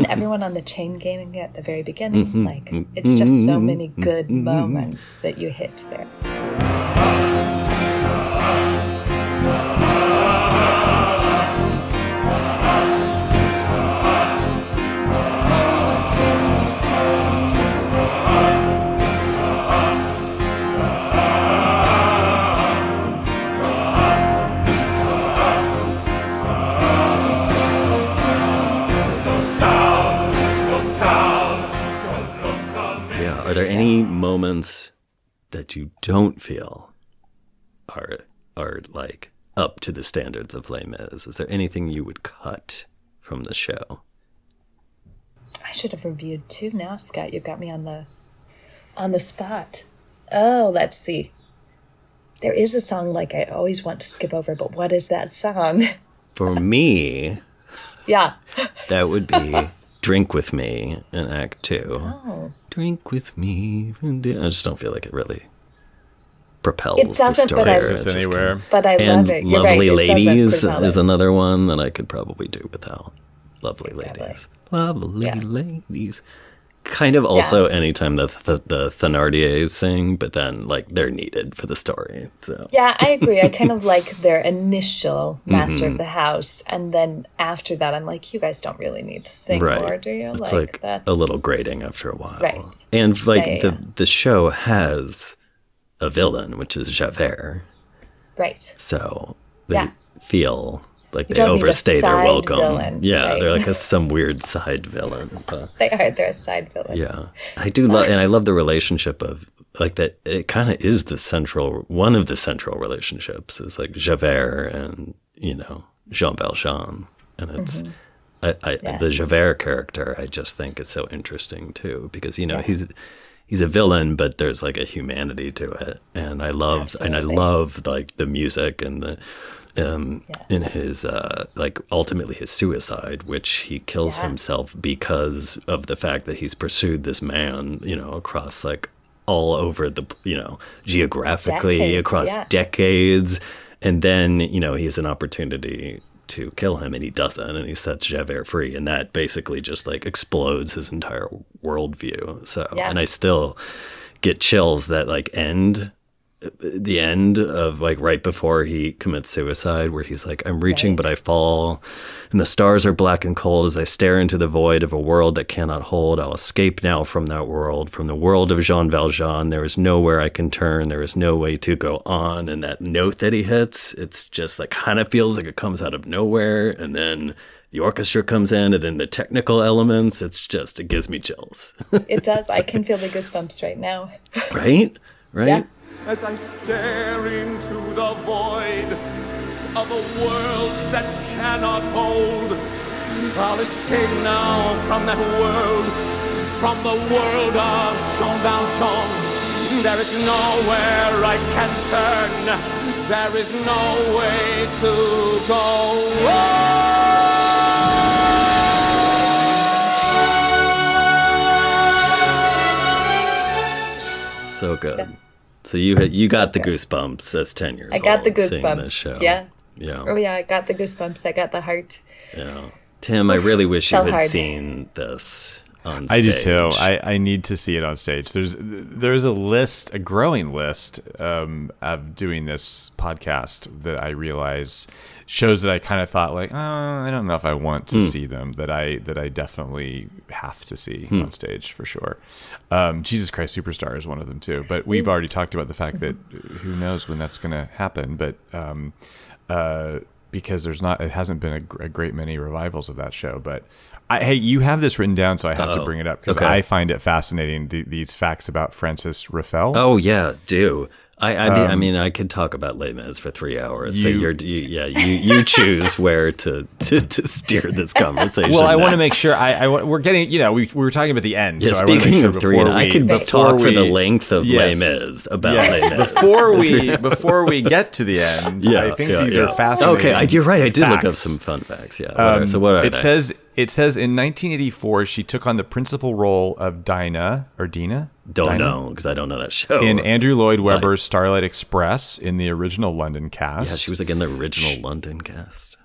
And everyone on the chain gang at the very beginning, Mm-hmm. like it's just so many good moments that you hit there. Any moments that you don't feel are are like up to the standards of Les Mis? Is there anything you would cut from the show? I should have reviewed two now, Scott. You've got me on the on the spot. Oh, let's see. There is a song like I always want to skip over, but what is that song? For me, yeah. that would be "Drink with Me" in Act Two. Oh. Drink with me. I just don't feel like it really propels It doesn't, the but story. I- It's Takes us just anywhere. But I and love it. You're right. Lovely it doesn't Ladies propel is another one that I could probably do without. Lovely Ladies. Lovely Yeah. Ladies. Kind of also anytime the, the the Thenardiers sing, but then like they're needed for the story. So Yeah, I agree. I kind of like their initial master of mm-hmm. the house, and then after that, I'm like, you guys don't really need to sing right, more, do you? it's like, that's a little grating after a while. Right. And like Yeah, yeah, the yeah. the show has a villain, which is Javert. right. So they Yeah. feel like You they don't need a overstay their welcome. villain, yeah, right? they're like a, some weird side villain. But They are. They're a side villain. yeah, I do love, and I love the relationship of like that. It kind of is the central one of the central relationships is like Javert and you know Jean Valjean, and it's. Mm-hmm. I, I, Yeah. The Javert character, I just think is so interesting too, because you know he's he's a villain, but there's like a humanity to it, and I love and I love like the music and the um in his uh like ultimately his suicide which he kills Yeah. himself because of the fact that he's pursued this man you know across like all over the you know geographically Decades, across yeah. decades and then you know he has an opportunity to kill him and he doesn't and he sets Javert free and that basically just like explodes his entire worldview so Yeah. and I still get chills that like end the end of like right before he commits suicide, where he's like, I'm reaching, but I fall, and the stars are black and cold as I stare into the void of a world that cannot hold. I'll escape now from that world, from the world of Jean Valjean. There is nowhere I can turn, there is no way to go on. And that note that he hits, it's just like kind of feels like it comes out of nowhere, and then. The orchestra comes in, and then the technical elements. It's just, it gives me chills. It does. I can feel the goosebumps right now. right? Right? Yeah. As I stare into the void of a world that cannot hold. I'll escape now from that world, from the world of Jean Valjean. There is nowhere I can turn. There is no way to go. So good. So you had, you got the goosebumps as ten years I got the old seeing this goosebumps. show. Yeah. yeah, Oh yeah, I got the goosebumps. I got the heart. yeah. Tim, I really wish you had hard. seen this on stage. I do too. I, I need to see it on stage. There's there's a list, a growing list um, of doing this podcast that I realize shows that I kind of thought like, oh, I don't know if I want to see them. That I that I definitely have to see Hmm. on stage for sure. Um, Jesus Christ Superstar is one of them too. But we've already talked about the fact that who knows when that's going to happen. But um, uh, because there's not, it hasn't been a, a great many revivals of that show. But I, hey, you have this written down, so I have to Oh, bring it up because okay. I find it fascinating th- these facts about Frances Ruffelle. Oh yeah, do. I I mean, I mean I could talk about Les Mis for three hours. so Um, you- you're you, yeah you you choose where to, to to steer this conversation. Well, I want to make sure. I, I we're getting. You know, we, we were talking about the end. Yeah, so I wanna make speaking sure of three, before and I could talk for the length of Yes. Les Mis about Yes. Les Mis. before we before we get to the end. Yeah, I think yeah, these yeah. are fascinating. Okay, I, you're right. I did look up some fun facts. Yeah. Um, so what are it they? says it says in 1984 she took on the principal role of Dinah or Dina. don't Dinah? know because I don't know that show. In Andrew Lloyd Webber's Starlight Express in the original London cast. yeah, she was again the original London cast.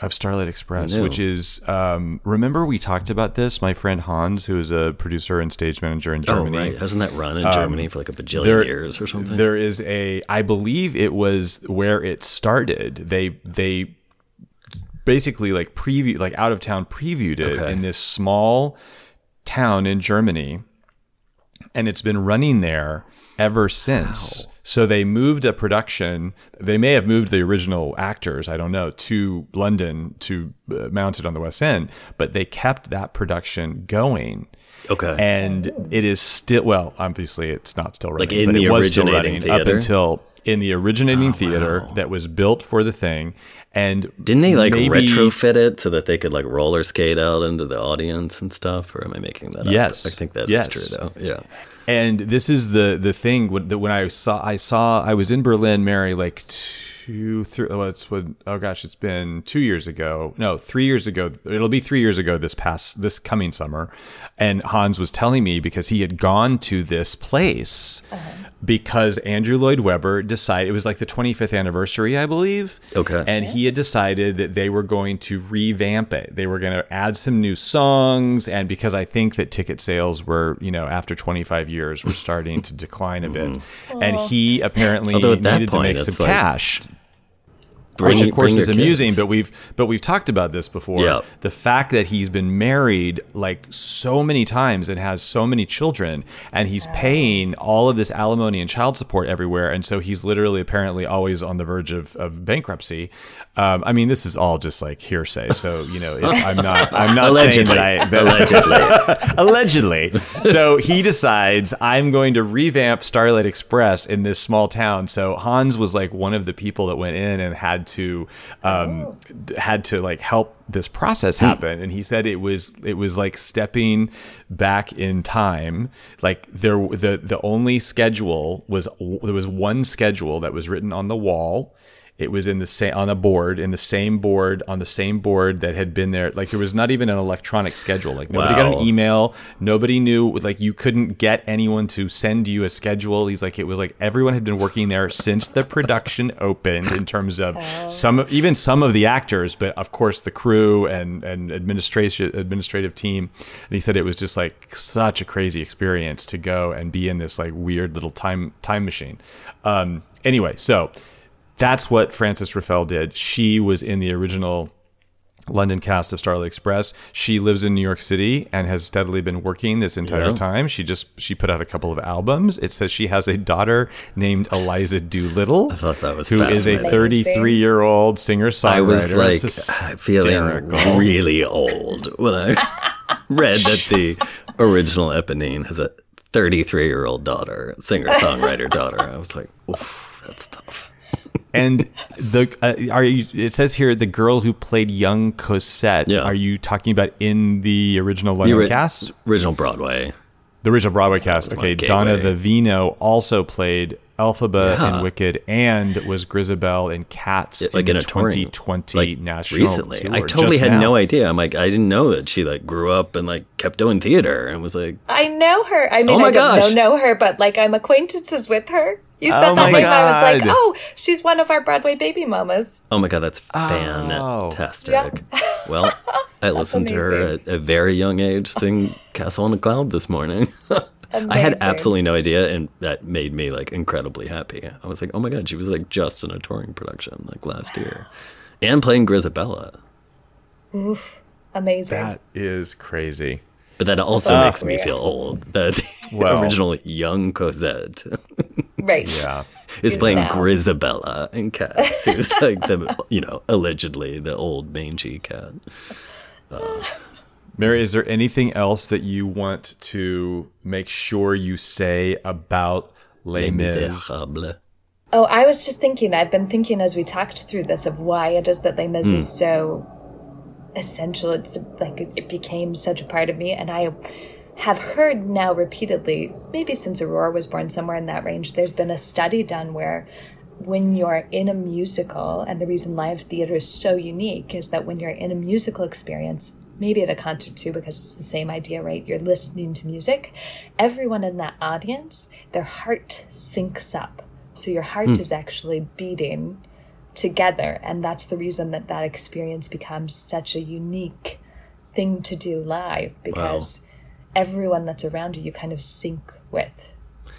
of Starlight Express, which is um, remember we talked about this. My friend Hans, who is a producer and stage manager in Germany, Oh right, hasn't that run in Germany for like a bajillion Um, there- years or something? There is a, I believe it was where it started. They they basically like preview, like out of town previewed it Okay. in this small town in Germany, and it's been running there ever since. So they moved a production. They may have moved the original actors, I don't know, to London to uh, mount it on the West End, but they kept that production going okay. and it is still well obviously it's not still running Like in but the it was still running up theater? Oh, until in the originating theater that was built for the thing and Didn't they like maybe- retrofit it so that they could like roller skate out into the audience and stuff? Or am I making that up? Yes. I think that's Yes. true though. Yeah. And this is the the thing when, that when I saw I saw I was in Berlin, Mary, like two, three. Oh, it's what? Oh gosh, it's been two years ago. No, three years ago. It'll be three years ago this past this coming summer. And Hans was telling me because he had gone to this place uh-huh. because Andrew Lloyd Webber decided it was like the 25th anniversary, I believe. Okay. And he had decided that they were going to revamp it. They were going to add some new songs. And because I think that ticket sales were, you know, after 25 years, were starting to decline a bit. Mm-hmm. And he apparently Although at that needed point, to make some like, cash. Bring- which of course is amusing, kids. but we've but we've talked about this before. Yeah. The fact that he's been married like so many times and has so many children, and he's paying all of this alimony and child support everywhere, and so he's literally apparently always on the verge of, of bankruptcy. Um, I mean, this is all just like hearsay, so you know, it's, I'm not I'm not saying that I that, Allegedly. allegedly. So he decides I'm going to revamp Starlight Express in this small town. So Hans was like one of the people that went in and had to um, d- had to like help this process happen. And he said it was it was like stepping back in time. Like there the the only schedule was there was one schedule that was written on the wall It was in the same on a board, in the same board, on the same board that had been there. Like there was not even an electronic schedule. Like nobody got an email. Nobody knew. Like you couldn't get anyone to send you a schedule. He's like it was like everyone had been working there since the production opened. In terms of some, even some of the actors, but of course the crew and and administration administrative team. And he said it was just like such a crazy experience to go and be in this like weird little time time machine. Um, anyway, so that's what Frances Ruffelle did. She was in the original London cast of Starlight Express. She lives in New York City and has steadily been working this entire Yeah. time. She just she put out a couple of albums. It says she has a daughter named Eliza Doolittle. I thought that was who is a 33 year old singer songwriter. I was like feeling really old when I read that the original Eponine has a 33 year old daughter, singer songwriter daughter. I was like, oof, that's tough. And the uh, are you? It says here the girl who played young Cosette. Yeah. Are you talking about in the original The London ori- cast? original Broadway. The original Broadway cast. Okay, Donna. Vivino also played Elphaba Yeah. in Wicked and was Grizabella in Cats Yeah, like in, in the a touring, 2020 like national recently. tour, I totally had now. no idea. I'm like, I didn't know that she like grew up and like kept doing theater and was like, I know her. I mean, Oh my I don't know, know her, but like I'm acquaintances with her. You said Oh that my name. I was like, oh, she's one of our Broadway baby mamas. oh my god, that's Oh. fantastic. Yeah. Well, I listened to her at a very young age sing Castle on a Cloud this morning. I had absolutely no idea, and that made me like incredibly happy. I was like, oh my god, she was like just in a touring production like last year, and playing Grizabella. Oof, amazing. That is crazy. But that also Ah. makes me feel old. That the Well. original young Cosette right. Yeah. is playing now. Grizabella in Cats, who's like the you know allegedly the old mangy cat. Mary, is there anything else that you want to make sure you say about Les Mis? Miserables. Oh, I was just thinking, I've been thinking as we talked through this of why it is that Les Mis Hmm. is so essential. It's like it, became such a part of me. And I have heard now repeatedly, maybe since Aurora was born, somewhere in that range, there's been a study done where when you're in a musical, and the reason live theater is so unique is that when you're in a musical experience, maybe at a concert too, because it's the same idea, right? You're listening to music. Everyone in that audience, their heart syncs up. So your heart hmm. is actually beating together. And that's the reason that that experience becomes such a unique thing to do live because everyone that's around you, you kind of sync with.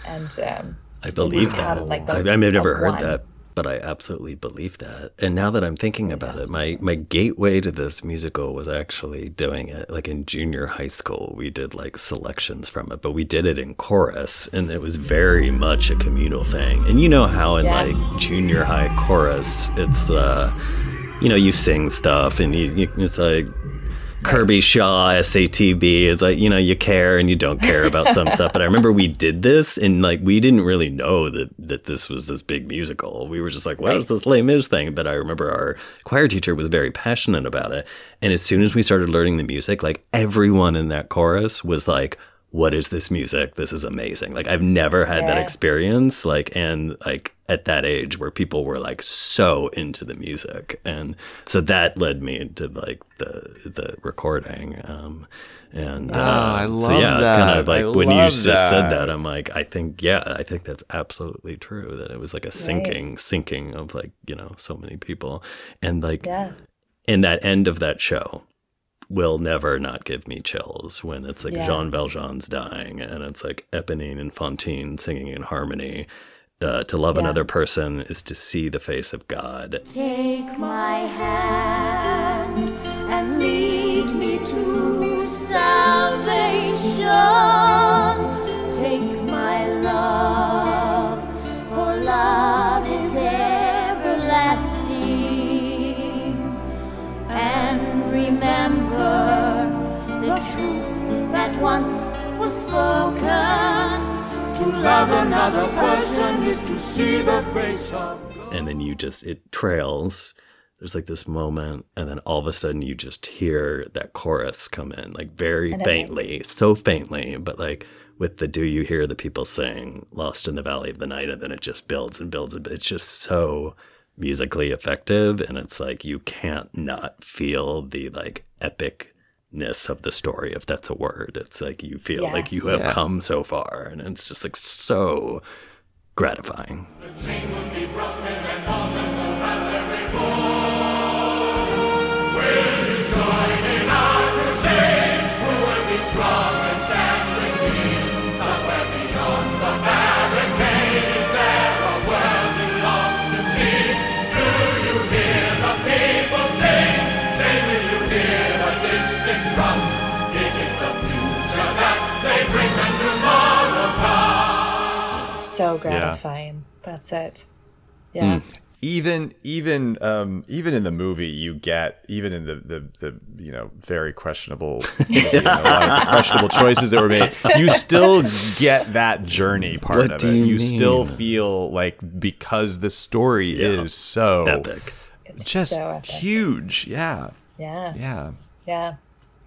And um, I believe that. like the- I, I mean, I've never heard one. that, but I absolutely believe that. And now that I'm thinking about it, my my gateway to this musical was actually doing it like in junior high school. We did like selections from it, but we did it in chorus, and it was very much a communal thing. And you know how in Yeah. like junior high chorus, it's uh, you know, you sing stuff, and you, you it's like. Kirby Shaw, SATB. It's like, you know, you care and you don't care about some stuff. But I remember we did this and like we didn't really know that that this was this big musical. We were just like, what is this Les Mis thing? But I remember our choir teacher was very passionate about it. And as soon as we started learning the music, like everyone in that chorus was like, what is this music? This is amazing. Like I've never had that experience. Like and like at that age where people were like so into the music. And so that led me into like the the recording. Um and uh, I so love yeah, it's kind of like I when you love just said that. that, I'm like, I think yeah, I think that's absolutely true. That it was like a sinking, sinking of like, you know, so many people. And like yeah. in that end of that show will never not give me chills when it's like Yeah. Jean Valjean's dying and it's like Eponine and Fantine singing in harmony. Uh, to love Yeah. another person is to see the face of God. Take my hand and lead me to salvation. Take my love, for love is everlasting. And remember the truth that once was spoken. To love another person is to see the face of God. and then you just it trails there's like this moment and then all of a sudden you just hear that chorus come in like very And it, faintly so faintly but like with the do you hear the people sing lost in the valley of the night and then it just builds and builds and it's just so musically effective and it's like you can't not feel the like epicness of the story if that's a word. It's like you feel like you Yes. have come so far and it's just like so gratifying So gratifying. That's it. Yeah. even even um even in the movie you get even in the the, the you know very questionable you know, a lot of questionable choices that were made you still get that journey part What of it you you still feel like because the story Yeah. is so epic It's just so epic. huge yeah Yeah. yeah Yeah.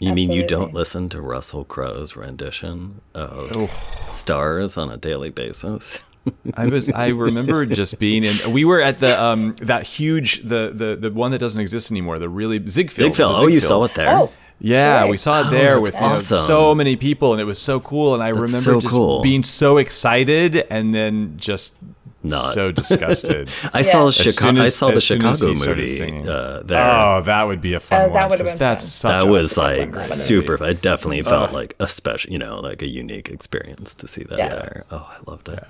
You mean you don't listen to russell crowe's rendition of stars on a daily basis I was I remember just being in we were at the um that huge the the the one that doesn't exist anymore the really Ziegfeld Ziegfeld. the oh you saw it there Oh. Yeah, Sure. we saw it Oh, there that's with you know, so many people, and it was so cool. And I remember so just cool. being so excited, and then just Not. so disgusted. I saw Yeah. As I saw the as soon as Chicago movie singing. uh, there. oh, that would be a fun Oh, one. that would've 'cause been that's fun. that was fun like movie. super. I definitely felt like a special, you know, like a unique experience to see that Yeah. there. Oh, I loved it.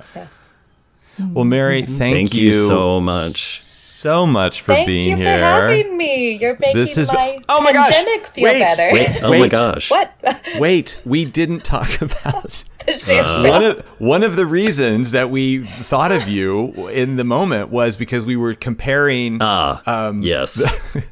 Well, Mary, thank, Thank you so much. So much for Thank being here. Thank you for having me. You're making This has my been- Oh my gosh! pandemic feel Wait, better. Wait, oh my Wait. gosh. what? Wait, we didn't talk about Uh, one of one of the reasons that we thought of you in the moment was because we were comparing. Ah, um, yes.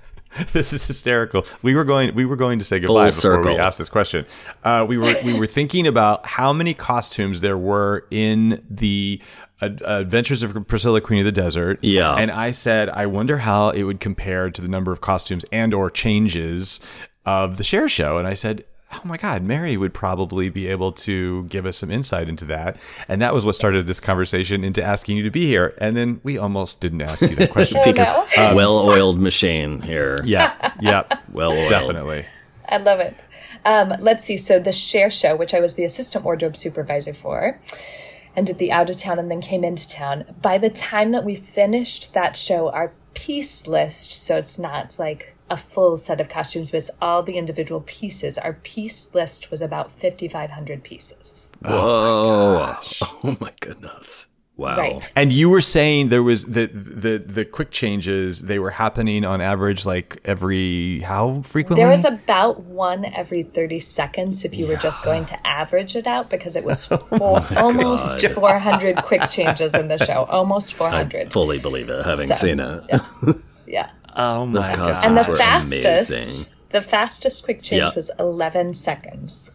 this is hysterical. We were going we were going to say goodbye before we asked this question. Uh, we were we were thinking about how many costumes there were in the uh, Adventures of Priscilla, Queen of the Desert. Yeah. and I said I wonder how it would compare to the number of costumes and or changes of the Cher Show, and I said. Oh my God, Mary would probably be able to give us some insight into that. And that was what started this conversation into asking you to be here. And then we almost didn't ask you that question. Oh, because no. well-oiled machine here. yeah, yeah, Well-oiled. definitely. I love it. Um, let's see. So the Cher Show, which I was the assistant wardrobe supervisor for, and did the out of town and then came into town. By the time that we finished that show, our piece list, so it's not like a full set of costumes, but it's all the individual pieces. Our piece list was about 5,500 pieces. Oh Whoa. Oh my goodness. Wow. Right. And you were saying there was the the the quick changes. They were happening on average, like every how frequently? There was about one every 30 seconds if you were just going to average it out because it was four, oh almost 400 quick changes in the show. Almost 400. Fully believe it, having So, seen it. yeah. oh my Those god! And the were fastest, amazing. the fastest quick change Yeah. was 11 seconds.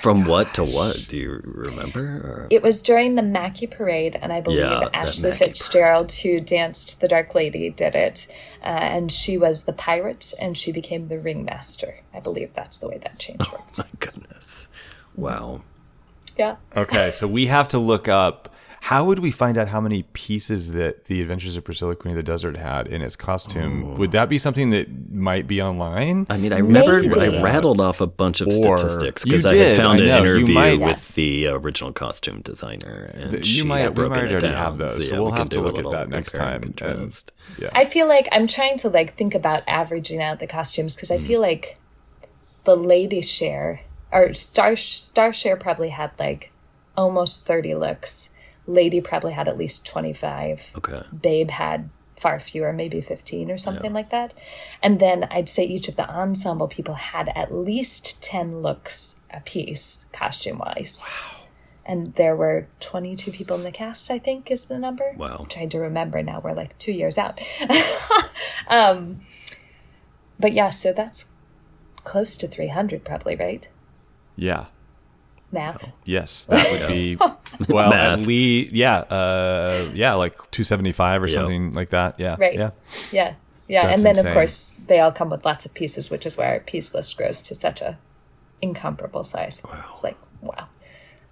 From what to what? Do you remember? Or? It was during the Mackie Parade, and I believe Yeah, Ashley Mackey Fitzgerald, who danced the Dark Lady, did it. Uh, and she was the pirate, and she became the ringmaster. I believe that's the way that change worked. My goodness. Wow. Yeah. Okay, so we have to look up. How would we find out how many pieces that the Adventures of Priscilla, Queen of the Desert had in its costume? Oh. Would that be something that might be online? I mean, I remember Maybe. I rattled off a bunch of Or- statistics because I had found I an know. Interview might- with the original costume designer, and You she might- had we broken might it already down. have those, so yeah, we'll we have to look at that next compare and time, and- Yeah. I feel like I'm trying to like think about averaging out the costumes because I hmm. feel like the lady Cher or star star Cher probably had like almost 30 looks. Lady probably had at least 25. Okay. Babe had far fewer, maybe 15 or something like that. And then I'd say each of the ensemble people had at least 10 looks a piece, costume wise. Wow. And there were 22 people in the cast, I think is the number. Wow. I'm trying to remember now. We're like two years out. um, but yeah, so that's close to 300 probably, right? Yeah. Math. Yes, that would be well Math. at least yeah, uh, yeah, like two seventy five or Yeah. something like that. Yeah, Right. Yeah, Yeah. Yeah. That's and then, insane. of course, they all come with lots of pieces, which is why our piece list grows to such a incomparable size. It's like, wow.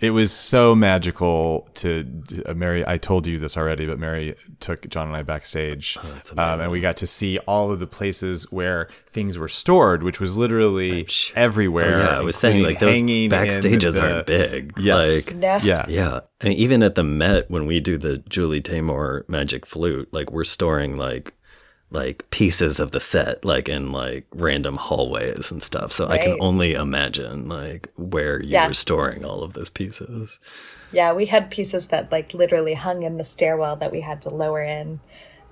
It was so magical to uh, Mary. I told you this already, but Mary took John and I backstage, Oh, um, and we got to see all of the places where things were stored, which was literally sh- everywhere. Oh, yeah, I was saying like those including hanging backstages the- aren't big. Yes. Like, No. Yeah. yeah, and even at the Met when we do the Julie Taymor Magic Flute, like we're storing like like pieces of the set like in like random hallways and stuff. So I can only imagine like where you Yeah. were storing all of those pieces. Yeah, we had pieces that like literally hung in the stairwell that we had to lower in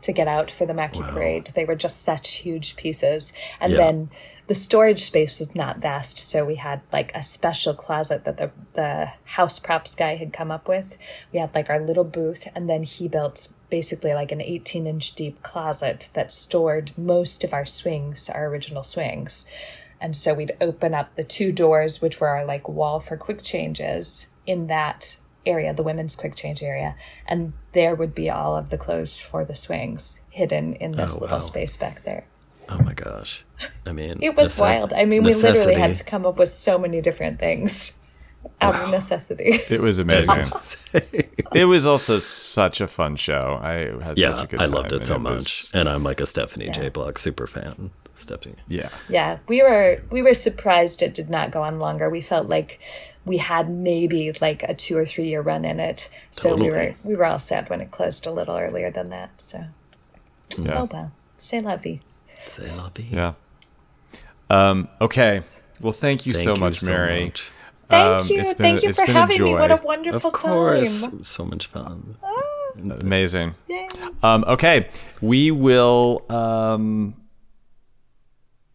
to get out for the Mackie Parade. They were just such huge pieces. And Yeah. then the storage space was not vast, so we had like a special closet that the the house props guy had come up with. We had like our little booth and then he built basically like an 18 inch deep closet that stored most of our swings, our original swings. And so we'd open up the two doors, which were our like wall for quick changes in that area, the women's quick change area. And there would be all of the clothes for the swings hidden in this Oh, little space back there. Oh my gosh. I mean It was wild. I mean, we literally had to come up with so many different things out of necessity. It was amazing. it was also such a fun show. I had such a good time. I loved it so was- much. And I'm like a Stephanie J. Block super fan. Stephanie. Yeah. yeah, we were we were surprised it did not go on longer. We felt like we had maybe like a two or three year run in it. So we were we were all sad when it closed a little earlier than that. So Yeah. oh well, say la vie. C'est la vie. Yeah. Um, okay. Well, thank you Thank so you much, so Mary. much. Thank Um, you, it's been thank a- you for having me. What a joy. wonderful Of course. time. So much fun. Amazing. Um, okay. We will um,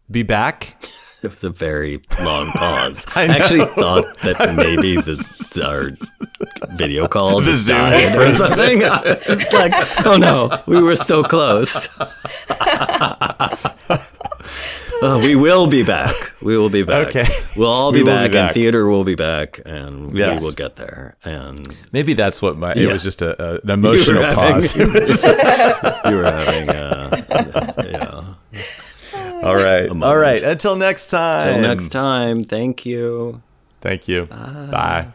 be back. It was a very long pause. I I, actually thought that maybe this our video call The just Zoom. died or something. It's like, oh no, we were so close. Oh, we will be back. We will be back. Okay. We'll all We be be back, back. and theater will be back, and Yes. we will get there. And Maybe that's what my. It Yeah. was just a, a, an emotional having- pause. Was- you were having, uh, yeah. All right. All right. Until next time. Till next time. Thank you. Thank you. Bye.